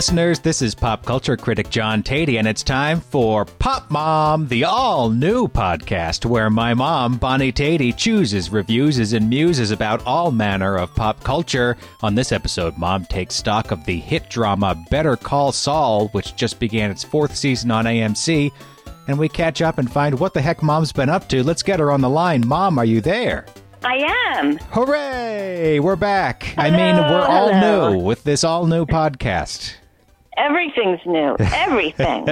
listeners. This is pop culture critic John Teti, and it's time for Pop Mom, the all new podcast where my mom, Bonnie Teti, chooses, reviews, and muses about all manner of pop culture. On this episode, Mom takes stock of the hit drama Better Call Saul, which just began its fourth season on AMC, and we catch up and find what the heck Mom's been up to. Let's get her on the line. Mom, are you there? I am. Hooray! We're back. I mean, we're all hello. new with this all new podcast. Everything's new. Everything.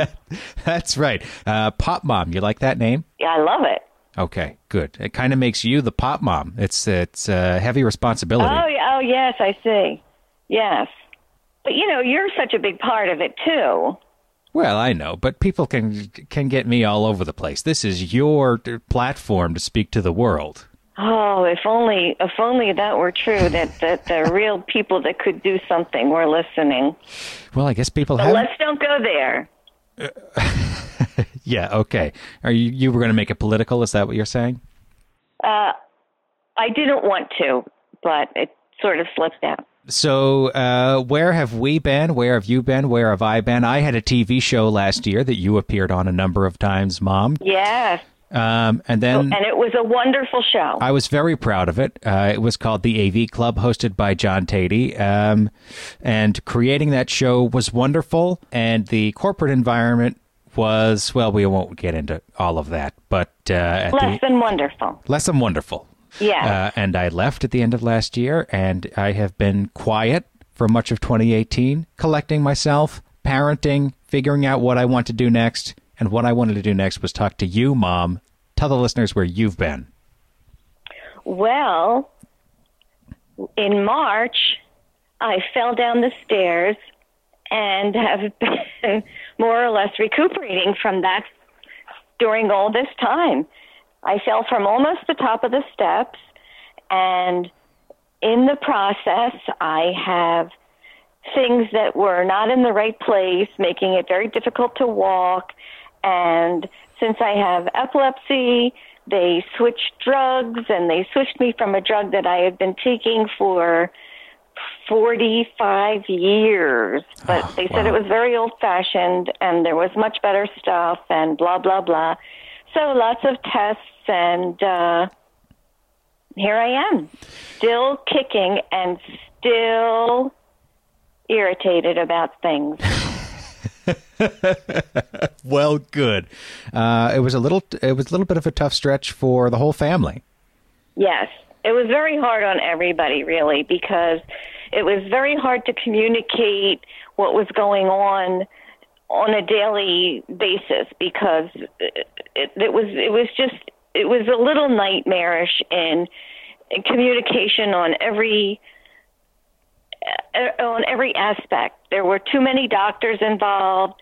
That's right. Uh, Pop Mom, you like that name? yeah, I love it. Okay, good. It kind of makes you the Pop Mom. It's it's uh, heavy responsibility. Oh, oh, yes, I see. Yes. But you know, you're such a big part of it too. Well, I know, but people can can get me all over the place. This is your platform to speak to the world. Oh, if only if only that were true that that the real people that could do something were listening. Well, I guess people But have. let's don't go there. Yeah. Okay. Are you you were going to make it political? Is that what you're saying? Uh, I didn't want to, but it sort of slipped out. So, uh, where have we been? Where have you been? Where have I been? I had a TV show last year that you appeared on a number of times, Mom. Yes, Um, and then and it was a wonderful show. I was very proud of it. Uh, it was called the AV Club, hosted by John Teti. Um, and creating that show was wonderful. And the corporate environment was, well, we won't get into all of that, but uh, at Less the, than wonderful. less than wonderful. Yeah. Uh, and I left at the end of last year, and I have been quiet for much of 2018, collecting myself, parenting, figuring out what I want to do next. And what I wanted to do next was talk to you, Mom. Tell the listeners where you've been. Well, in March, I fell down the stairs and have been more or less recuperating from that during all this time. I fell from almost the top of the steps, and in the process, I have things that were not in the right place, making it very difficult to walk. And since I have epilepsy, they switched drugs and they switched me from a drug that I had been taking for 45 years. But Oh, they said wow. it was very old fashioned and there was much better stuff and blah, blah, blah. So lots of tests and, uh, here I am, still kicking and still irritated about things. Well, good. Uh, it was a little. It was a little bit of a tough stretch for the whole family. Yes, it was very hard on everybody, really, because it was very hard to communicate what was going on on a daily basis because it, it, it was it was just it was a little nightmarish in, in communication on every Uh, on every aspect. There were too many doctors involved,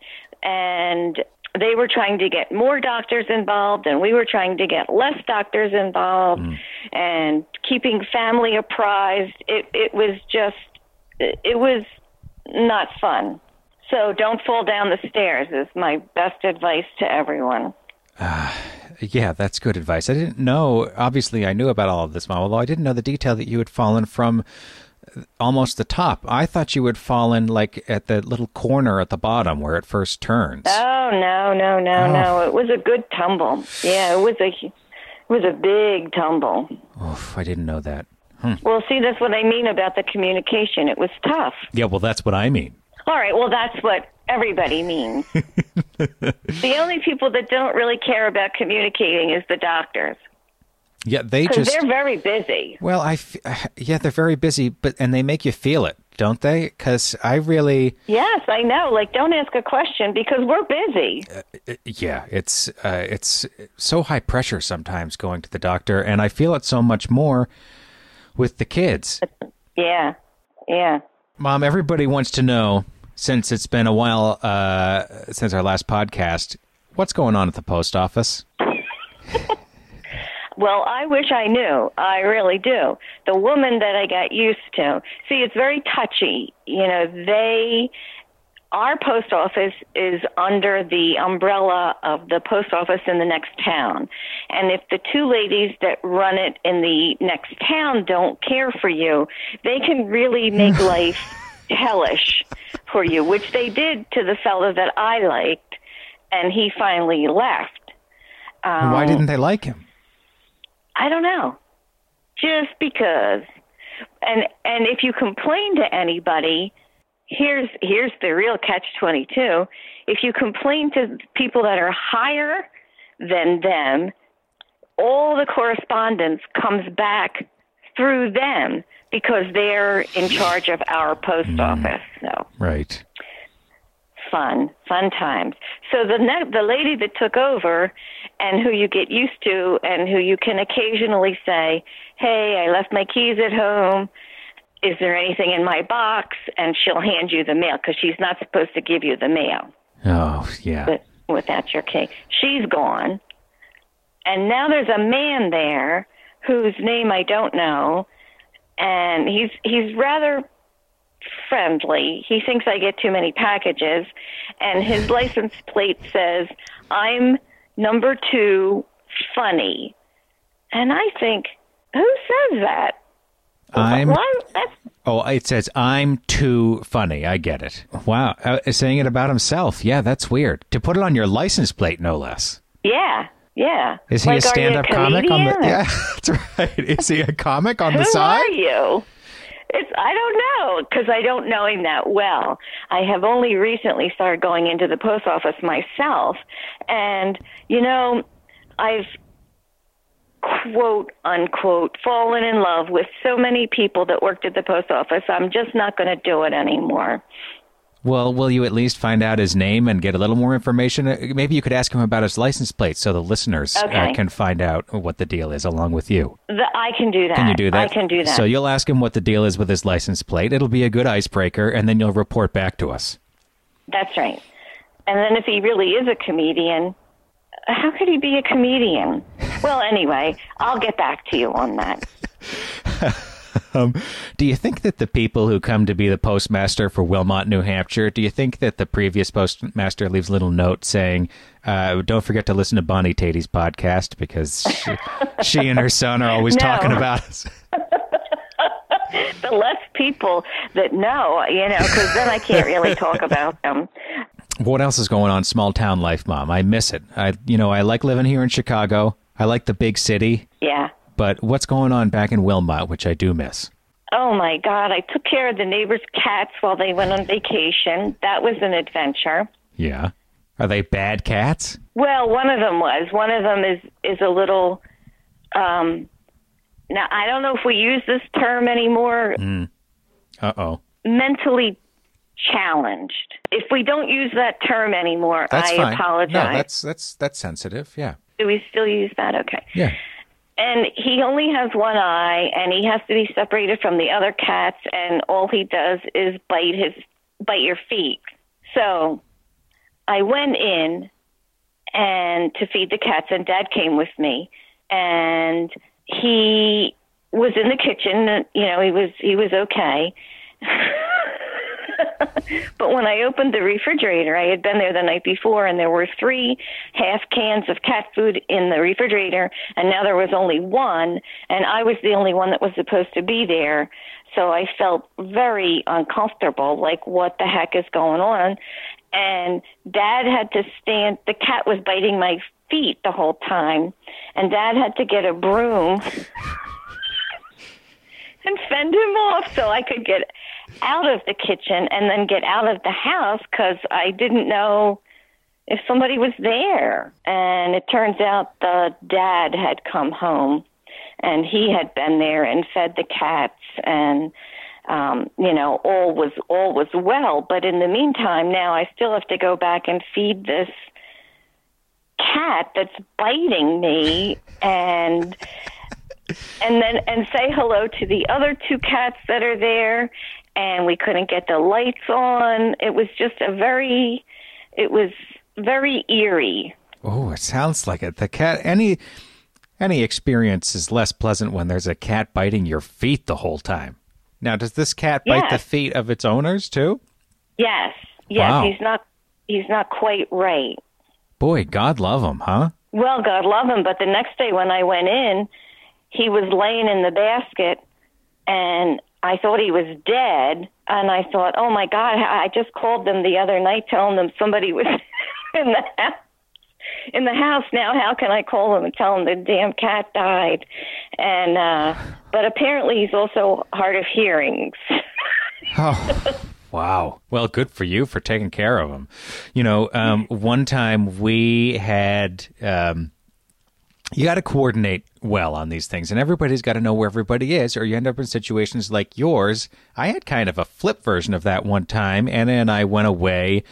and they were trying to get more doctors involved, and we were trying to get less doctors involved, hmm. and keeping family apprised. It it was just it, was not fun. So don't fall down the stairs is my best advice to everyone. Ah, yeah, that's good advice. I didn't know. Obviously, I knew about all of this, Mom. Although I didn't know the detail that you had fallen from almost the top. I thought you would fall in like at the little corner at the bottom where it first turns. Oh no, no, no, oh. no! It was a good tumble. Yeah, it was a it was a big tumble. Oof, I didn't know that. Hmm. Well, see, that's what I mean about the communication. It was tough. Yeah, well, that's what I mean. All right, well, that's what everybody means. the only people that don't really care about communicating is the doctors Yeah, they just. they're very busy. Well, I. f- Yeah, they're very busy, but and they make you feel it, don't they? Because I really. Yes, I know. Like, don't ask a question because we're busy. Yeah, it's uh, it's so high pressure sometimes going to the doctor, and I feel it so much more with the kids. Yeah, yeah. Mom, everybody wants to know since it's been a while uh, since our last podcast, what's going on at the post office? Well, I wish I knew. I really do. The woman that I got used to. See, it's very touchy. You know, they our post office is under the umbrella of the post office in the next town. And if the two ladies that run it in the next town don't care for you, they can really make life hellish for you, which they did to the fellow that I liked, and he finally left. Um, Why didn't they like him? I don't know. Just because. And and if you complain to anybody, here's here's the real catch 22. If you complain to people that are higher than them, all the correspondence comes back through them because they're in charge of our post hmm. office. So Right. Fun, fun times. So the ne- the lady that took over, and who you get used to, and who you can occasionally say, "Hey, I left my keys at home. Is there anything in my box?" And she'll hand you the mail because she's not supposed to give you the mail Oh, yeah. but without your key. She's gone, and now there's a man there whose name I don't know, and he's he's rather friendly. He thinks I get too many packages, and his license plate says I'm number two funny, and I think who says that? I'm. Oh, it says I'm too funny. I get it. Wow, uh, saying it about himself. Yeah, that's weird. To put it on your license plate, no less. yeah, yeah. Is he Like, a stand-up comic on the? Yeah, that's right. Is he a comic on the side? Who are you? It's I don't know because I don't know him that well. I have only recently started going into the post office myself, and you know, I've quote unquote fallen in love with so many people that worked at the post office. I'm just not going to do it anymore. Well, will you at least find out his name and get a little more information? Uh, Maybe you could ask him about his license plate so the listeners uh, can find out what the deal is along with you. The, I can do that. Can you do that? I can do that. So you'll ask him what the deal is with his license plate. It'll be a good icebreaker, and then you'll report back to us. That's right. And then if he really is a comedian, how could he be a comedian? Well, anyway, I'll get back to you on that. Do you think that the people who come to be the postmaster for Wilmot, New Hampshire, do you think that the previous postmaster leaves a little note saying, uh, "Don't forget to listen to Bonnie Teti's podcast because she, she and her son are always No. talking about us." the less people that know, you know, because then I can't really talk about them. What else is going on? Small town life, Mom. I miss it. I, you know, I like living here in Chicago. I like the big city, Yeah. But what's going on back in Wilmot, which I do miss? Oh my God! I took care of the neighbors' cats while they went on vacation. That was an adventure. Yeah, are they bad cats? Well, one of them was. One of them is is a little. Um, now I don't know if we use this term anymore. Mm. Uh oh. Mentally challenged. If we don't use that term anymore, That's I fine. apologize. No, that's that's that's sensitive. Yeah. Do we still use that? Okay. Yeah. And he only has one eye and he has to be separated from the other cats and all he does is bite his bite your feet. So i went in and to feed the cats and dad came with me. And he was in the kitchen you know he was he was okay but when I opened the refrigerator, I had been there the night before, and there were three half cans of cat food in the refrigerator, and now there was only one, and I was the only one that was supposed to be there. So I felt very uncomfortable, like, what the heck is going on? And dad had to stand, the cat was biting my feet the whole time, and dad had to get a broom and fend him off so I could get out of the kitchen and then get out of the house because I didn't know if somebody was there. And it turns out the dad had come home and he had been there and fed the cats and um you know all was all was well but in the meantime now I still have to go back and feed this cat that's biting me and and then and say hello to the other two cats that are there and we couldn't get the lights on it was just a very it was very eerie Oh, it sounds like it. The cat. Any any experience is less pleasant when there's a cat biting your feet the whole time. Now, does this cat bite Yes. the feet of its owners too? yes yes Wow. he's not he's not quite right Boy, God love him, huh? well god love him but the next day when i went in he was laying in the basket and I thought he was dead, and I thought, oh my God, I just called them the other night telling them somebody was in the house. In the house now, how can I call them and tell them the damn cat died? And uh, but apparently he's also hard of hearing. oh. Wow. Well, good for you for taking care of him. You know, um, one time we had um, you got to coordinate well on these things and everybody's got to know where everybody is or you end up in situations like yours. I had kind of a flip version of that one time anna and i went away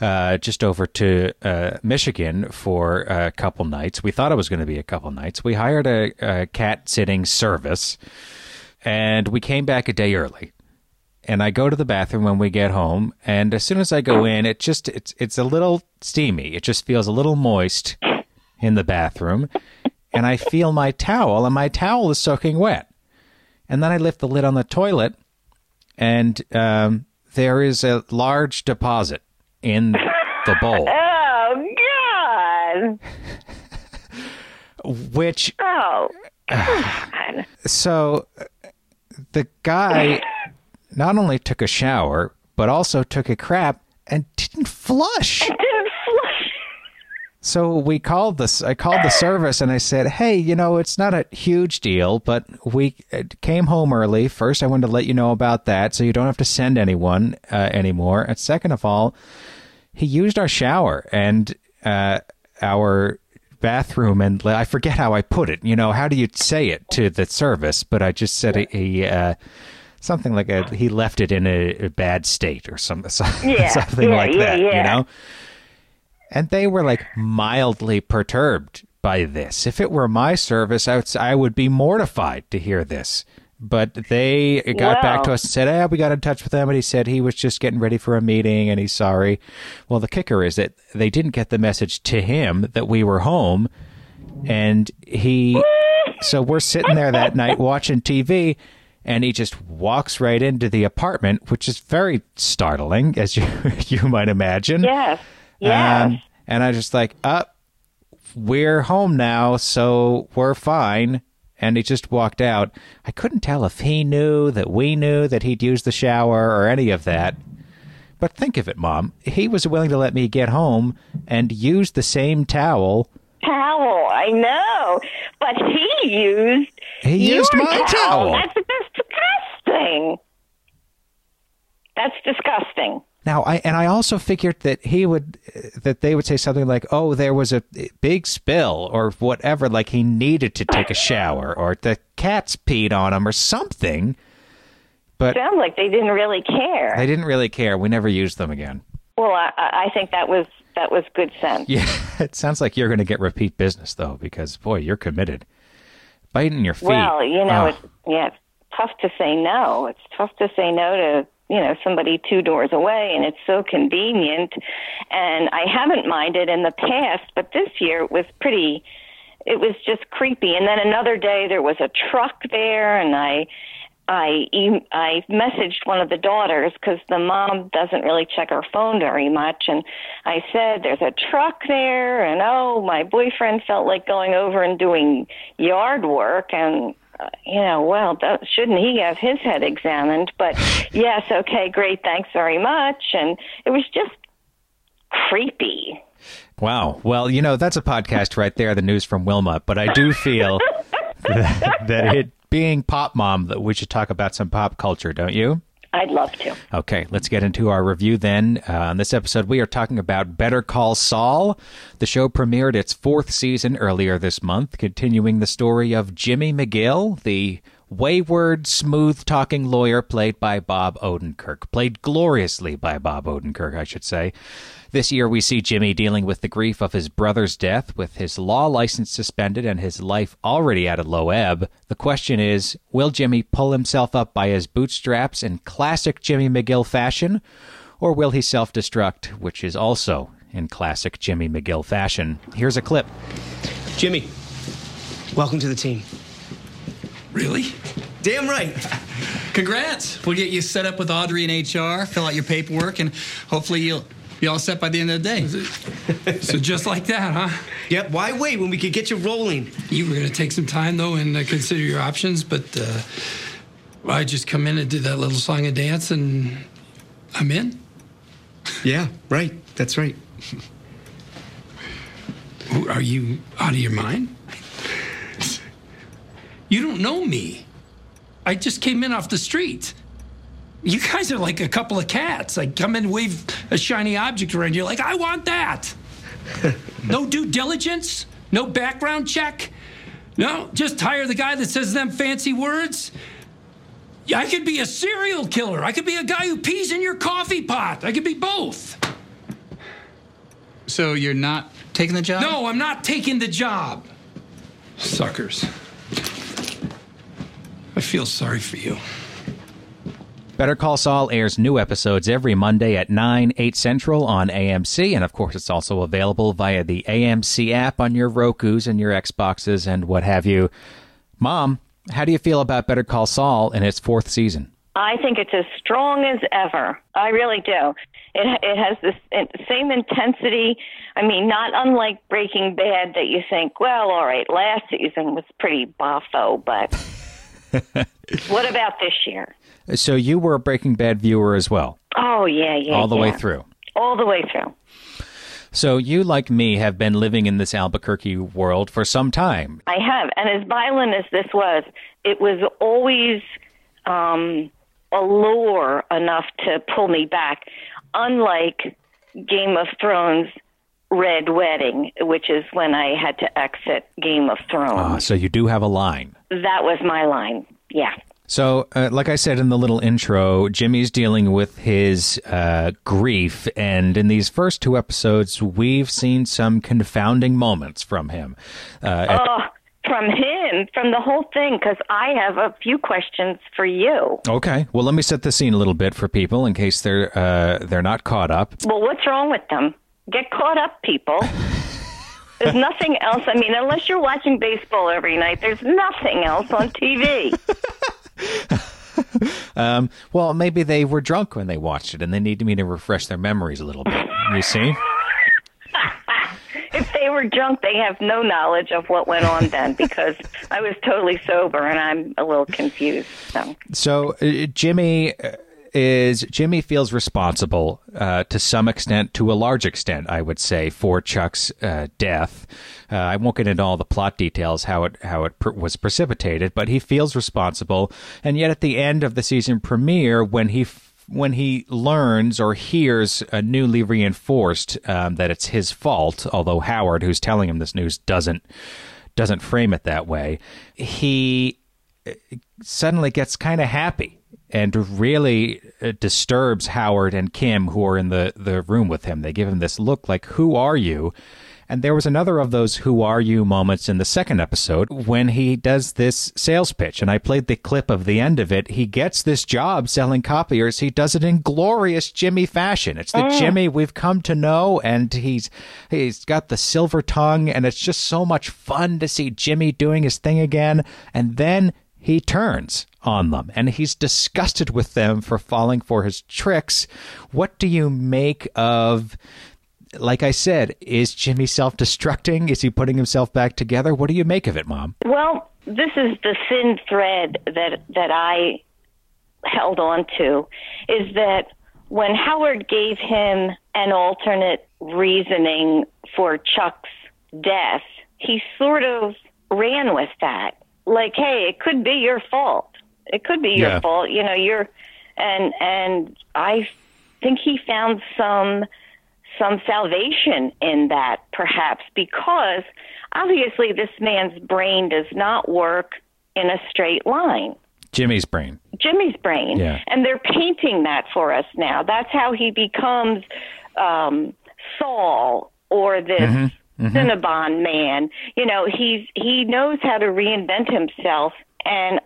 uh, just over to uh, michigan for a couple nights. We thought it was going to be a couple nights. We hired a, a cat sitting service and we came back a day early. And I go to the bathroom when we get home, and as soon as I go in, it just it's it's a little steamy. It just feels a little moist in the bathroom, and I feel my towel, and my towel is soaking wet. And then I lift the lid on the toilet, and um, there is a large deposit in the bowl. Oh God! Which oh God. so the guy not only took a shower but also took a crap and didn't flush. It didn't flush. So we called this. I called the service and I said, "Hey, you know, it's not a huge deal, but we uh, came home early. First, I wanted to let you know about that, so you don't have to send anyone uh, anymore. And second of all, he used our shower and uh, our bathroom, and I forget how I put it. You know, how do you say it to the service? But I just said he." Uh, something like a he left it in a, a bad state or some, Yeah, something yeah, like yeah, that, you know. And they were like mildly perturbed by this. If it were my service, I would I would be mortified to hear this. But they got back to us and said, "Ah, we got in touch with him, and he said he was just getting ready for a meeting, and he's sorry." Well, the kicker is that they didn't get the message to him that we were home, and he so we're sitting there that night watching TV, and he just walks right into the apartment, which is very startling, as you you might imagine. Yes. Yes. Um, and I just like, up, we're home now, so we're fine. And he just walked out. I couldn't tell if he knew that we knew that he'd used the shower or any of that. But think of it, Mom. He was willing to let me get home and use the same towel. towel. I know, but he used He used my towel. That's, that's disgusting. That's disgusting. Now, I and I also figured that he would that they would say something like, "Oh, there was a big spill or whatever, like he needed to take a shower or the cats peed on him or something." But Sounds like they didn't really care. they didn't really care. We never used them again. well, I, I think that was that was good sense. Yeah, it sounds like you're going to get repeat business though, because boy, you're committed. Biting your feet. Well, you know, Oh, it's yeah, it's tough to say no. It's tough to say no to you know somebody two doors away, and it's so convenient. And I haven't minded in the past, but this year it was pretty. It was just creepy. And then another day there was a truck there, and I. I I messaged one of the daughters because the mom doesn't really check her phone very much, and I said, "There's a truck there," and oh, my boyfriend felt like going over and doing yard work, and uh, you know, well, that, shouldn't he have his head examined? But yes, okay, great, thanks very much, and it was just creepy. Wow. Well, you know, that's a podcast right there, the news from Wilmot. But I do feel that, that it being pop mom that we should talk about some pop culture, don't you? I'd love to. Okay, let's get into our review then. Uh, on this episode, we are talking about Better Call Saul. The show premiered its fourth season earlier this month, continuing the story of Jimmy McGill, the wayward, smooth talking lawyer played by Bob Odenkirk. Played gloriously by Bob Odenkirk, I should say. This year, we see Jimmy dealing with the grief of his brother's death, with his law license suspended and his life already at a low ebb. The question is will Jimmy pull himself up by his bootstraps in classic Jimmy McGill fashion, or will he self destruct, which is also in classic Jimmy McGill fashion? Here's a clip. Jimmy, welcome to the team. Really? Damn right. Congrats. We'll get you set up with Audrey in HR, fill out your paperwork, and hopefully you'll be all set by the end of the day. So just like that, huh? Yep, why wait when we could get you rolling? You were gonna take some time though and uh, consider your options, but uh, I just come in and do that little song and dance, and I'm in. Yeah, right. That's right. Are you out of your mind? You don't know me. I just came in off the street. You guys are like a couple of cats. I come in, wave a shiny object around. You're like, I want that. no due diligence, no background check. No, just hire the guy that says them fancy words. I could be a serial killer. I could be a guy who pees in your coffee pot. I could be both. So you're not taking the job? No, I'm not taking the job. Suckers. I feel sorry for you. Better Call Saul airs new episodes every Monday at 9, 8 central on AMC, and of course, it's also available via the AMC app on your Rokus and your Xboxes and what have you. Mom, how do you feel about Better Call Saul in its fourth season? I think it's as strong as ever. I really do. It it has the same intensity. I mean, not unlike Breaking Bad, that you think, well, all right, last season was pretty boffo, but what about this year? So you were a Breaking Bad viewer as well, Oh yeah, yeah, all the way through. all the way through. So you, like me, have been living in this Albuquerque world for some time. I have, and as violent as this was, it was always um, allure enough to pull me back. Unlike Game of Thrones Red Wedding, which is when I had to exit Game of Thrones. Ah, so you do have a line. that was my line. Yeah. So, uh, like I said in the little intro, Jimmy's dealing with his uh, grief, and in these first two episodes, we've seen some confounding moments from him. Uh, Oh, from him, from the whole thing, because I have a few questions for you. okay, well, let me set the scene a little bit for people in case they're uh, they're not caught up. Well, what's wrong with them? Get caught up, people. There's nothing else. I mean, unless you're watching baseball every night, there's nothing else on TV. Um, well, maybe they were drunk when they watched it, and they need me to refresh their memories a little bit. You see? if they were drunk, they have no knowledge of what went on then because I was totally sober and I'm a little confused. So, So uh, Jimmy uh, is Jimmy feels responsible uh, to some extent, to a large extent, I would say, for Chuck's uh, death. Uh, I won't get into all the plot details how it how it was precipitated, but he feels responsible. And yet, at the end of the season premiere, when he f- when he learns or hears uh, newly reinforced um, that it's his fault, although Howard, who's telling him this news, doesn't doesn't frame it that way, he suddenly gets kind of happy and really uh, disturbs Howard and Kim, who are in the, the room with him. They give him this look like, Who are you? And there was another of those Who are you moments in the second episode when he does this sales pitch. And I played the clip of the end of it. He gets this job selling copiers. He does it in glorious Jimmy fashion. It's the Jimmy we've come to know. And he's, he's got the silver tongue. And it's just so much fun to see Jimmy doing his thing again. And then he turns on them and he's disgusted with them for falling for his tricks. What do you make of, like I said, is Jimmy self destructing? Is he putting himself back together? What do you make of it, Mom? well, this is the thin thread that that I held on to is that when Howard gave him an alternate reasoning for Chuck's death, he sort of ran with that. Like, hey, it could be your fault. It could be your Yeah. fault. You know, you're and and I think he found some some salvation in that perhaps because obviously this man's brain does not work in a straight line. Jimmy's brain. Jimmy's brain. Yeah. And they're painting that for us now. That's how he becomes um, Saul or this Mm-hmm. Mm-hmm. Cinnabon man. You know, he's he knows how to reinvent himself and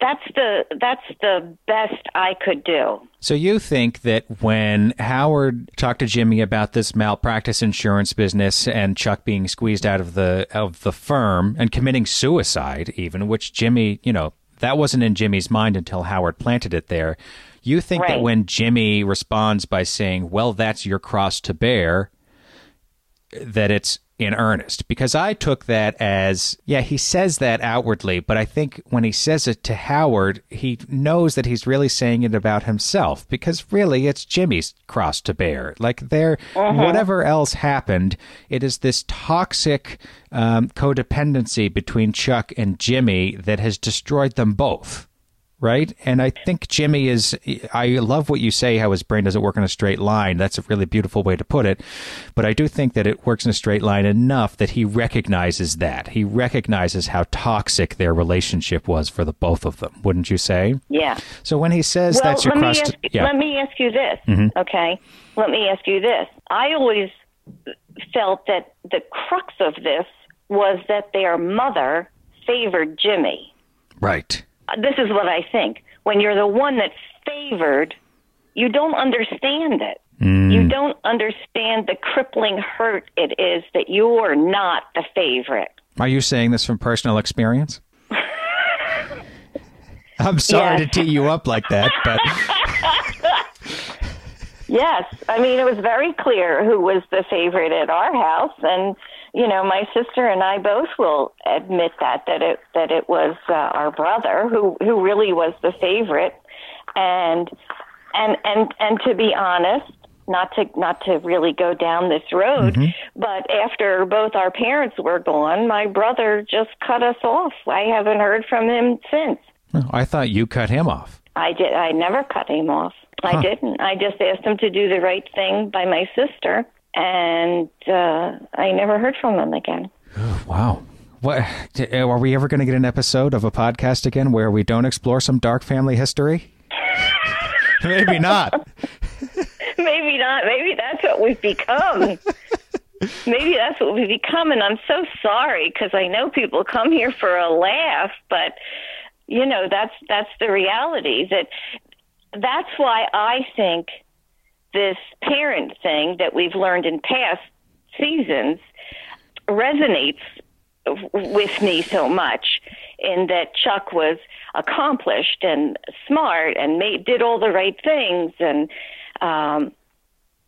that's the that's the best I could do. So you think that when Howard talked to Jimmy about this malpractice insurance business and Chuck being squeezed out of the of the firm and committing suicide even, which Jimmy, you know, that wasn't in Jimmy's mind until Howard planted it there. You think that when Jimmy responds by saying, "Well, that's your cross to bear," that it's in earnest because I took that as, yeah, he says that outwardly, but I think when he says it to Howard, he knows that he's really saying it about himself because really it's Jimmy's cross to bear. Like there, whatever else happened, it is this toxic um, codependency between Chuck and Jimmy that has destroyed them both right? And I think Jimmy is. I love what you say. How his brain doesn't work in a straight line. That's a really beautiful way to put it. But I do think that it works in a straight line enough that he recognizes that he recognizes how toxic their relationship was for the both of them. Wouldn't you say? Yeah. So when he says Well, that's your crust, ask, yeah, let me ask you this, mm-hmm. okay? Let me ask you this. I always felt that the crux of this was that their mother favored Jimmy. right. This is what I think. When you're the one that's favored, you don't understand it. Mm. You don't understand the crippling hurt it is that you're not the favorite. Are you saying this from personal experience? I'm sorry Yes. to tee you up like that, but Yes, I mean it was very clear who was the favorite at our house, and you know my sister and I both will admit that that it that it was uh, our brother who who really was the favorite, and and and and to be honest, not to not to really go down this road, but after both our parents were gone, my brother just cut us off. I haven't heard from him since. I thought you cut him off. I did. I never cut him off. I didn't. I just asked him to do the right thing by my sister, and uh, I never heard from them again. Wow. What are we ever going to get an episode of a podcast again where we don't explore some dark family history? Maybe not. Maybe not. Maybe that's what we've become. Maybe that's what we've become, and I'm so sorry because I know people come here for a laugh, but you know that's that's the reality. That that's why I think this parent thing that we've learned in past seasons resonates with me so much in that Chuck was accomplished and smart and made did all the right things and um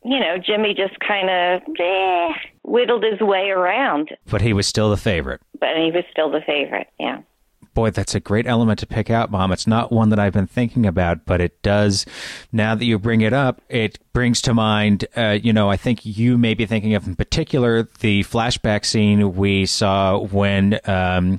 you know Jimmy just kind of eh, whittled his way around But he was still the favorite. but he was still the favorite yeah Boy, that's a great element to pick out, Mom. It's not one that I've been thinking about, but it does. Now that you bring it up, it brings to mind, uh, you know, I think you may be thinking of in particular the flashback scene we saw when um,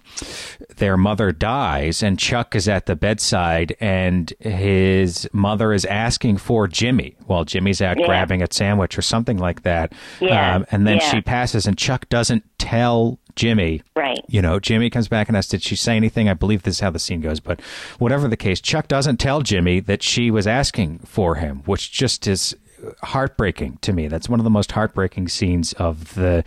their mother dies and Chuck is at the bedside and his mother is asking for Jimmy while Jimmy's out Yeah. grabbing a sandwich or something like that. Um, Yeah, and then yeah. she passes and Chuck doesn't tell Jimmy right you know, Jimmy comes back and asks, Did she say anything? I believe this is how the scene goes, but whatever the case, Chuck doesn't tell Jimmy that she was asking for him, which just is heartbreaking to me. That's one of the most heartbreaking scenes of the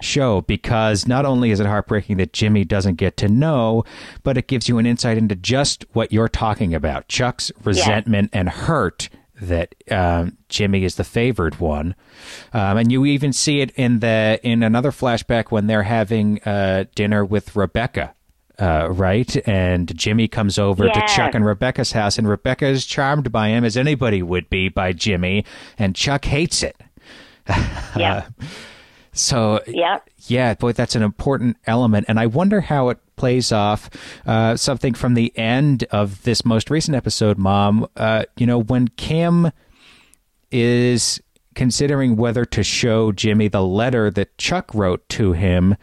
show because not only is it heartbreaking that Jimmy doesn't get to know, but it gives you an insight into just what you're talking about Chuck's resentment and hurt that um, Jimmy is the favored one, um, and you even see it in the in another flashback when they're having uh, dinner with Rebecca, uh, right? And Jimmy comes over to Chuck and Rebecca's house, and Rebecca is charmed by him as anybody would be by Jimmy, and Chuck hates it. yeah So yeah yeah, boy, that's an important element. And I wonder how it plays off uh, something from the end of this most recent episode, Mom. Uh, you know, when Kim is considering whether to show Jimmy the letter that Chuck wrote to him,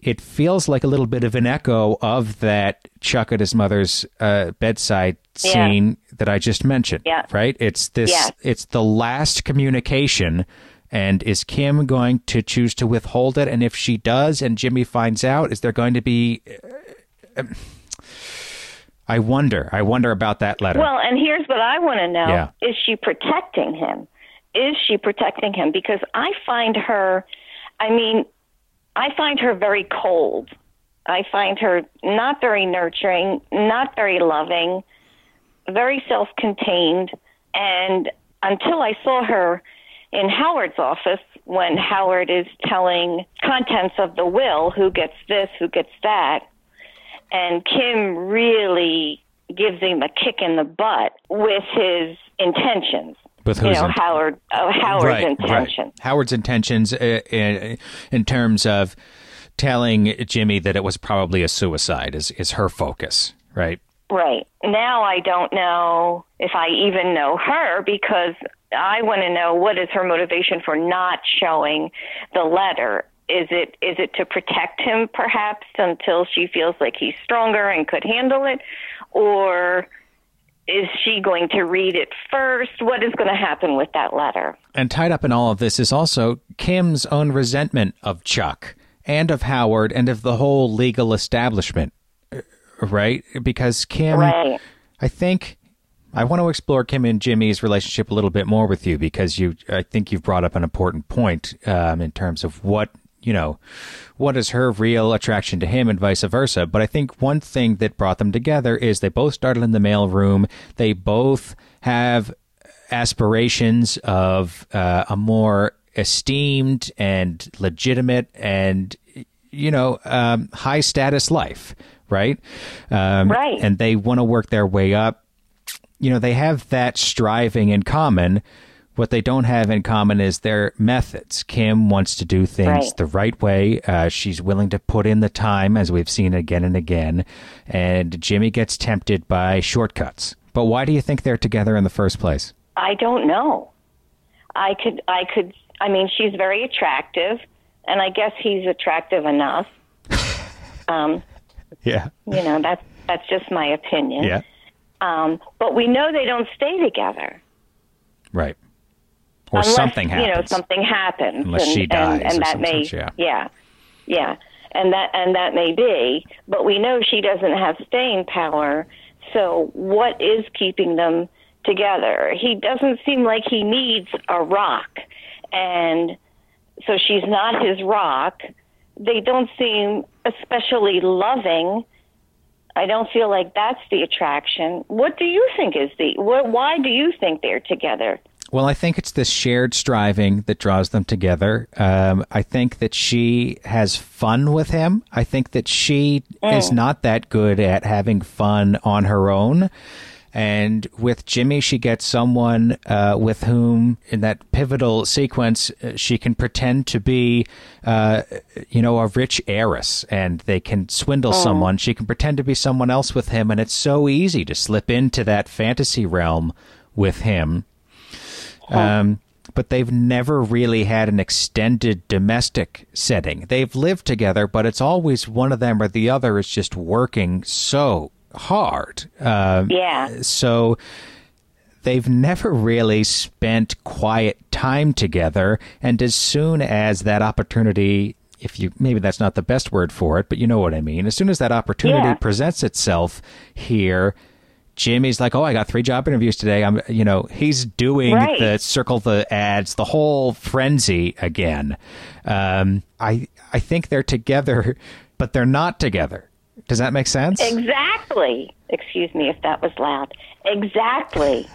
it feels like a little bit of an echo of that Chuck at his mother's uh, bedside Yeah. scene that I just mentioned. Yeah. Right? It's this. Yeah. It's the last communication. And is Kim going to choose to withhold it? And if she does, and Jimmy finds out, is there going to be? uh, I wonder. I wonder about that letter. Well, and here's what I want to know: Yeah. Is she protecting him? Is she protecting him? Because I find her, I mean, I find her very cold. I find her not very nurturing, not very loving, very self-contained, and until I saw her in Howard's office when Howard is telling contents of the will, who gets this, who gets that, and Kim really gives him a kick in the butt with his intentions. With you know int- Howard uh, Howard's intention. Howard's intentions uh, in, in terms of telling Jimmy that it was probably a suicide is is her focus, right? Right. Now I don't know if I even know her because I want to know what is her motivation for not showing the letter. Is it is it to protect him perhaps until she feels like he's stronger and could handle it or is she going to read it first? What is going to happen with that letter? And tied up in all of this is also Kim's own resentment of Chuck and of Howard and of the whole legal establishment, uh, right? Because Kim, Right. I think I want to explore Kim and Jimmy's relationship a little bit more with you because you, I think you've brought up an important point um, in terms of what you know, what is her real attraction to him and vice versa. But I think one thing that brought them together is they both started in the mailroom. They both have aspirations of uh, a more esteemed and legitimate and you know um, high status life, right? Um, Right. And they want to work their way up. You know, they have that striving in common. What they don't have in common is their methods. Kim wants to do things Right. the right way. Uh, she's willing to put in the time, as we've seen again and again. And Jimmy gets tempted by shortcuts. But why do you think they're together in the first place? I don't know. I could, I could, I mean, she's very attractive, and I guess he's attractive enough. Um, Yeah. you know, that's that's just my opinion. Yeah. Um, but we know they don't stay together Right. Or unless something happens. you know something happens, Unless and, she dies and, and that may, yeah. yeah, yeah, and that and that may be. But we know she doesn't have staying power. So what is keeping them together? He doesn't seem like he needs a rock, and so she's not his rock. They don't seem especially loving. I don't feel like that's the attraction. What do you think is the? What, why do you think they're together? Well, I think it's this shared striving that draws them together. Um, I think that she has fun with him. I think that she is not that good at having fun on her own. And with Jimmy, she gets someone uh, with whom, in that pivotal sequence, uh, she can pretend to be, uh, you know, a rich heiress, and they can swindle someone. She can pretend to be someone else with him, and it's so easy to slip into that fantasy realm with him. Um, but they've never really had an extended domestic setting. They've lived together, but it's always one of them or the other is just working so hard. Um, Yeah. so they've never really spent quiet time together. And as soon as that opportunity, if you maybe that's not the best word for it, but you know what I mean, as soon as that opportunity Yeah. presents itself here, Jimmy's like, "Oh, I got three job interviews today." I'm, you know, he's doing Right. the circle the ads, the whole frenzy again. Um, I I think they're together, but they're not together. Does that make sense? Exactly. Excuse me if that was loud. Exactly.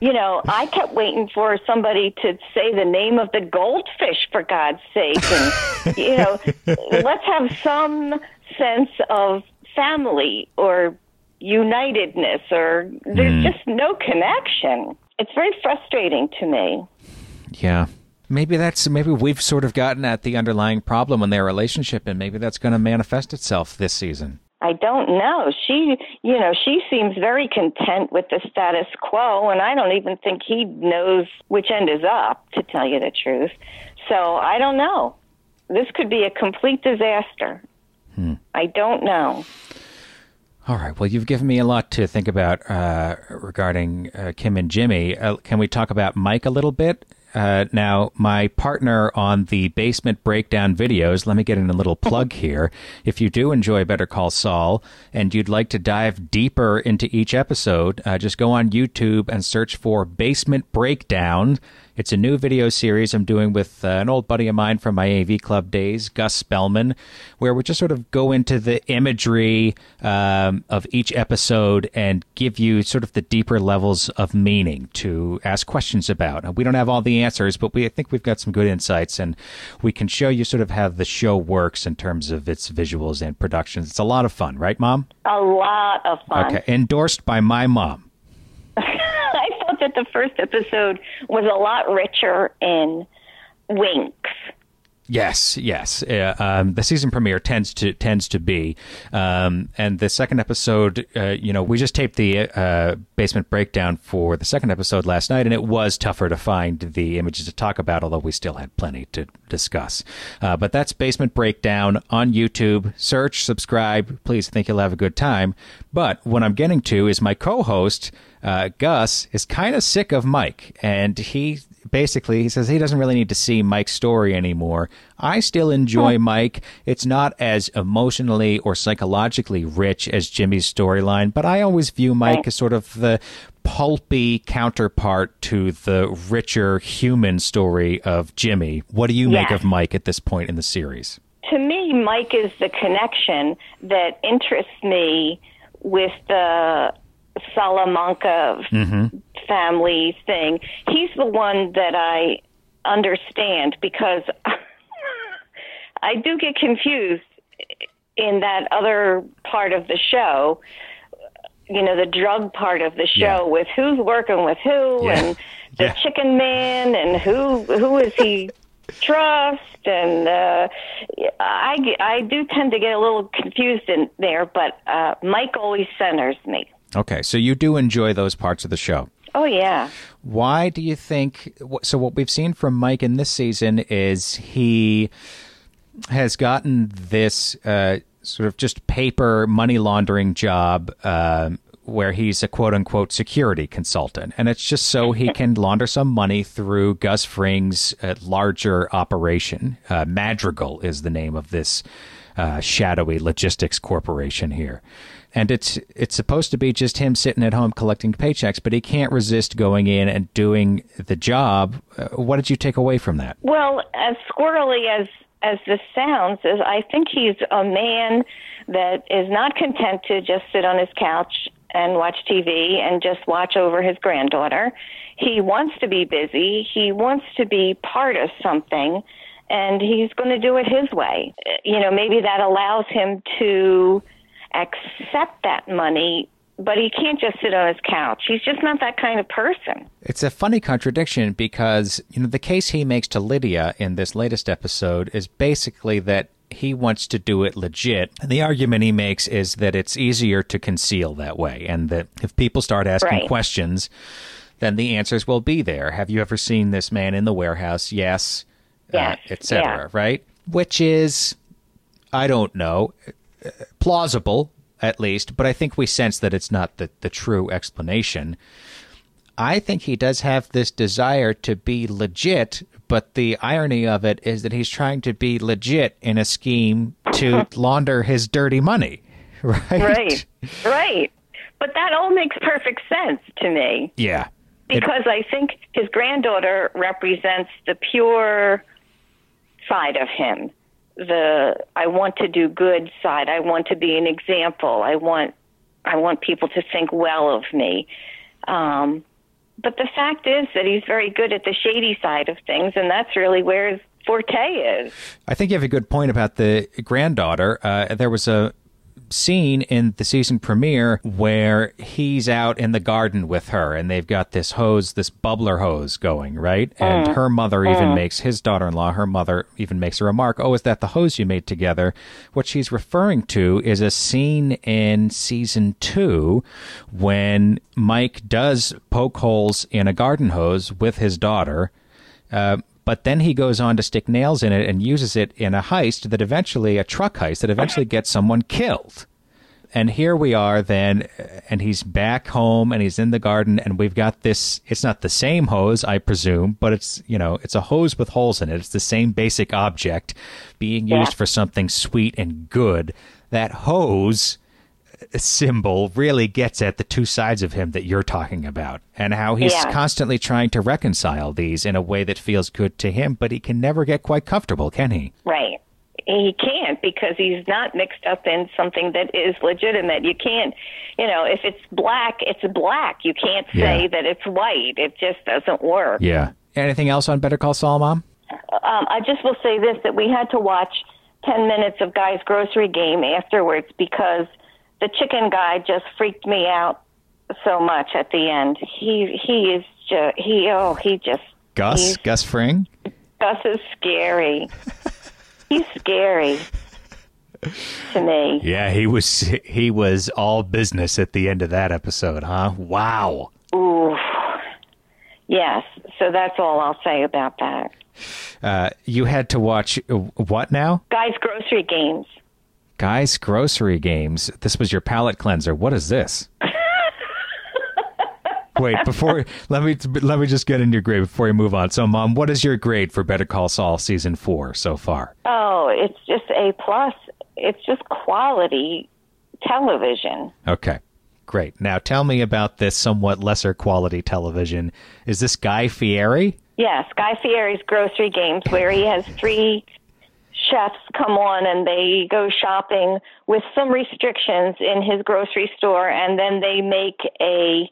You know, I kept waiting for somebody to say the name of the goldfish for God's sake and you know, let's have some sense of family or unitedness or there's hmm. just no connection. It's very frustrating to me. Yeah. Maybe that's maybe we've sort of gotten at the underlying problem in their relationship, and maybe that's going to manifest itself this season. I don't know. She, you know, she seems very content with the status quo, and I don't even think he knows which end is up, to tell you the truth. So I don't know. This could be a complete disaster. I don't know. All right. Well, you've given me a lot to think about uh, regarding uh, Kim and Jimmy. Uh, can we talk about Mike a little bit? Uh, now, my partner on the basement breakdown videos, let me get in a little plug here. If you do enjoy Better Call Saul and you'd like to dive deeper into each episode, uh, just go on YouTube and search for Basement Breakdown. It's a new video series I'm doing with uh, an old buddy of mine from my AV club days, Gus Spellman, where we just sort of go into the imagery um, of each episode and give you sort of the deeper levels of meaning to ask questions about. We don't have all the answers, but we I think we've got some good insights, and we can show you sort of how the show works in terms of its visuals and productions. It's a lot of fun, right, Mom? A lot of fun. Okay, endorsed by my mom. That the first episode was a lot richer in winks. Yes, yes. Uh, um, the season premiere tends to tends to be, um, and the second episode. Uh, you know, we just taped the uh, basement breakdown for the second episode last night, and it was tougher to find the images to talk about, although we still had plenty to discuss. Uh, but that's basement breakdown on YouTube. Search, subscribe. Please, I think you'll have a good time. But what I'm getting to is my co-host. Uh, Gus is kind of sick of Mike, and he basically he says he doesn't really need to see Mike's story anymore. I still enjoy Mike. It's not as emotionally or psychologically rich as Jimmy's storyline, but I always view Mike as sort of the pulpy counterpart to the richer human story of Jimmy. What do you make of Mike at this point in the series? to me, Mike is the connection that interests me with the Salamanca family thing. He's the one that I understand because I do get confused in that other part of the show. You know, the drug part of the show Yeah. with who's working with who Yeah. and the Yeah. chicken man and who who is he trust and uh, I I do tend to get a little confused in there, but uh, Mike always centers me. Okay, so you do enjoy those parts of the show. Oh yeah, Why do you think? So, what we've seen from Mike in this season is he has gotten this uh, sort of just paper money laundering job um where he's a quote unquote security consultant. And it's just so he can launder some money through Gus Fring's uh, larger operation. Uh, Madrigal is the name of this uh, shadowy logistics corporation here. And it's it's supposed to be just him sitting at home collecting paychecks, but he can't resist going in and doing the job. Uh, what did you take away from that? Well, as squirrely as as this sounds, is I think he's a man that is not content to just sit on his couch and watch TV and just watch over his granddaughter. He wants to be busy. He wants to be part of something, and he's going to do it his way. Uh, You know, maybe that allows him to accept that money. But he can't just sit on his couch. He's just not that kind of person. It's a funny contradiction because, you know, the case he makes to Lydia in this latest episode is basically that he wants to do it legit. And the argument he makes is that it's easier to conceal that way and that if people start asking Right. questions, then the answers will be there. Have you ever seen this man in the warehouse? Yes. Yes, etc. yeah. Right? Which is I don't know, uh, plausible at least, but I think we sense that it's not the, the true explanation. I think he does have this desire to be legit, but the irony of it is that he's trying to be legit in a scheme to launder his dirty money. Right? Right. Right. But that all makes perfect sense to me Yeah. It- because I think his granddaughter represents the pure side of him. The I want to do good side. I want to be an example. I want I want people to think well of me. Um, but the fact is that he's very good at the shady side of things, and that's really where his forte is. I think you have a good point about the granddaughter. Uh, there was a scene in the season premiere where he's out in the garden with her and they've got this hose, this bubbler hose going, right? And her mother even makes, his daughter in law, her mother even makes a remark, Oh, is that the hose you made together? What she's referring to is a scene in season two when Mike does poke holes in a garden hose with his daughter. Uh, but then he goes on to stick nails in it and uses it in a heist that eventually, a truck heist that eventually gets someone killed. And here we are then, and he's back home and he's in the garden, and we've got this. It's not the same hose, I presume, but it's, you know, it's a hose with holes in it. It's the same basic object being used Yeah. for something sweet and good. That hose symbol really gets at the two sides of him that you're talking about and how he's Yeah. constantly trying to reconcile these in a way that feels good to him, but he can never get quite comfortable, can he? Right. He can't because he's not mixed up in something that is legitimate. You can't, you know, if it's black, it's black. You can't say Yeah. that it's white. It just doesn't work. Yeah. Anything else on Better Call Saul, Mom? Um, I just will say this that we had to watch 10 minutes of Guy's grocery game afterwards because the chicken guy just freaked me out so much at the end. He he is just he oh he just Gus, Gus Fring. Gus is scary. He's scary to me. Yeah, he was he was all business at the end of that episode, huh? Wow. Ooh. Yes. So that's all I'll say about that. Uh, you had to watch uh, what now? Guys, grocery games. Guys, grocery games. This was your palate cleanser. What is this? Wait, before let me let me just get into your grade before you move on. So, Mom, what is your grade for Better Call Saul season four so far? Oh, it's just A plus. It's just quality television. Okay, great. Now, tell me about this somewhat lesser quality television. Is this Guy Fieri? Yes, Guy Fieri's grocery games, where he has three chefs come on and they go shopping with some restrictions in his grocery store, and then they make a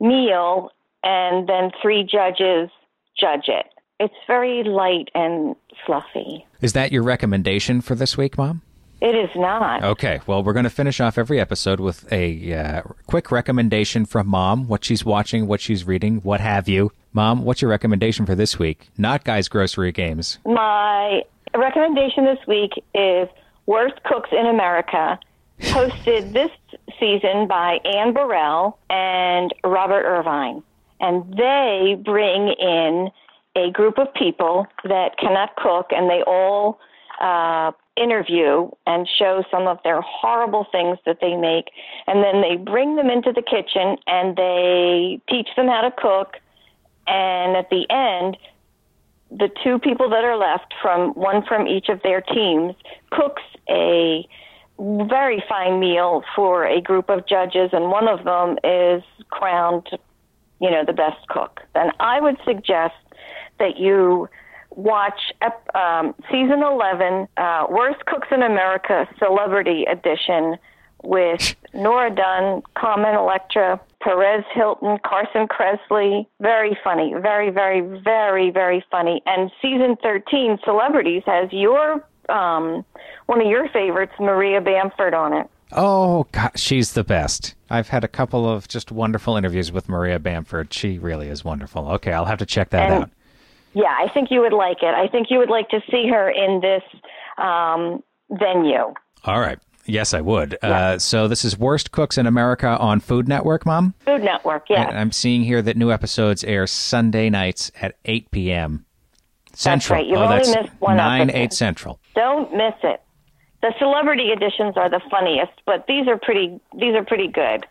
meal, and then three judges judge it. It's very light and fluffy. Is that your recommendation for this week, Mom? It is not. Okay, well, we're going to finish off every episode with a uh, quick recommendation from Mom, what she's watching, what she's reading, what have you. Mom, what's your recommendation for this week? Not Guys Grocery Games. My recommendation this week is Worst Cooks in America, hosted this season by Anne Burrell and Robert Irvine. And they bring in a group of people that cannot cook, and they all uh, interview and show some of their horrible things that they make. And then they bring them into the kitchen and they teach them how to cook. And at the end, the two people that are left from one from each of their teams cooks a very fine meal for a group of judges and one of them is crowned you know the best cook. Then i would suggest that you watch um, season 11 uh, worst cooks in america celebrity edition with Nora Dunn, Carmen Electra, Perez Hilton, Carson Kressley. Very funny. Very, very, very, very funny. And season 13, Celebrities, has your, um, one of your favorites, Maria Bamford, on it. Oh, God, she's the best. I've had a couple of just wonderful interviews with Maria Bamford. She really is wonderful. Okay, I'll have to check that And- out. Yeah, I think you would like it. I think you would like to see her in this um, venue. All right. Yes, I would. Uh, so this is Worst Cooks in America on Food Network, Mom? Food Network, yeah. And I'm seeing here that new episodes air Sunday nights at 8 p.m. Central. That's right. You've oh, only that's missed one 9, episode. 8 Central. Don't miss it. The celebrity editions are the funniest, but these are pretty. These are pretty good.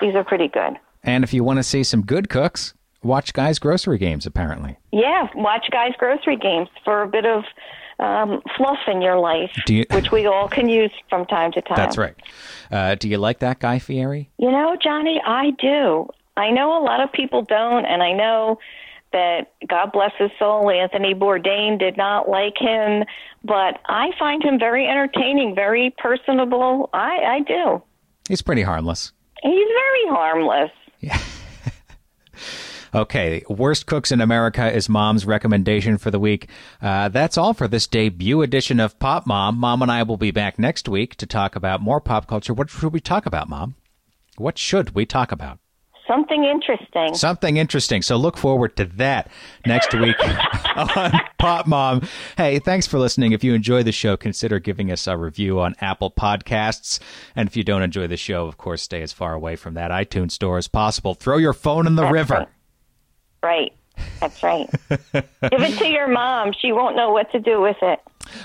These are pretty good. And if you want to see some good cooks, watch Guys Grocery Games, apparently. Yeah, watch guys' grocery games for a bit of um, fluff in your life, Do you- which we all can use from time to time. That's right. Uh, do you like that Guy Fieri? You know, Johnny, I do. I know a lot of people don't, and I know that God bless his soul, Anthony Bourdain did not like him, but I find him very entertaining, very personable. I, I do. He's pretty harmless. He's very harmless. Okay, Worst Cooks in America is Mom's recommendation for the week. Uh, that's all for this debut edition of Pop Mom. Mom and I will be back next week to talk about more pop culture. What should we talk about, Mom? What should we talk about? Something interesting. Something interesting. So look forward to that next week on Pop Mom. Hey, thanks for listening. If you enjoy the show, consider giving us a review on Apple Podcasts. And if you don't enjoy the show, of course, stay as far away from that iTunes store as possible. Throw your phone in the river. Right. That's right. Give it to your mom. She won't know what to do with it.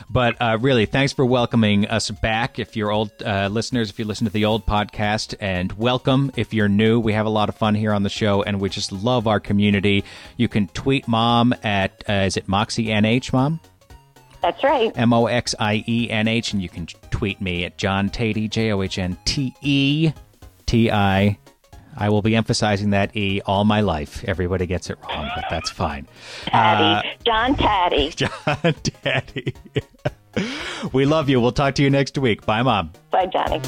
But uh, really, thanks for welcoming us back. If you're old uh, listeners, if you listen to the old podcast, and welcome if you're new. We have a lot of fun here on the show, and we just love our community. You can tweet mom at, uh, is it Moxie NH, mom? That's right. M O X I E N H, and you can tweet me at John Teti, J O H N T E T I. I will be emphasizing that E all my life. Everybody gets it wrong, but that's fine. Tatty. Uh, John Tatty. John Daddy. we love you. We'll talk to you next week. Bye, Mom. Bye, Johnny.